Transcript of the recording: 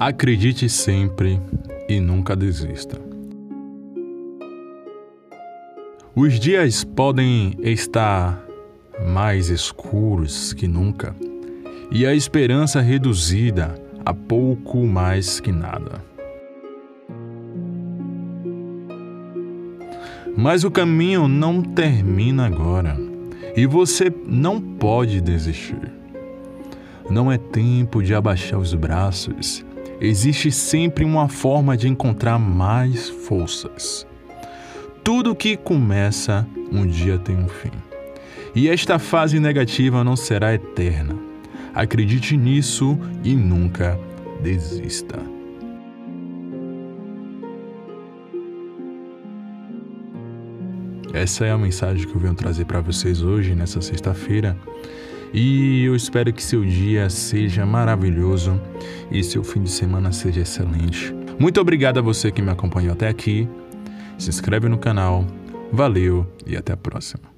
Acredite sempre e nunca desista. Os dias podem estar mais escuros que nunca e a esperança reduzida a pouco mais que nada. Mas o caminho não termina agora e você não pode desistir. Não é tempo de abaixar os braços. Existe sempre uma forma de encontrar mais forças. Tudo que começa um dia tem um fim. E esta fase negativa não será eterna. Acredite nisso e nunca desista. Essa é a mensagem que eu venho trazer para vocês hoje, nessa sexta-feira. E eu espero que seu dia seja maravilhoso e seu fim de semana seja excelente. Muito obrigado a você que me acompanhou até aqui. Se inscreve no canal. Valeu e até a próxima.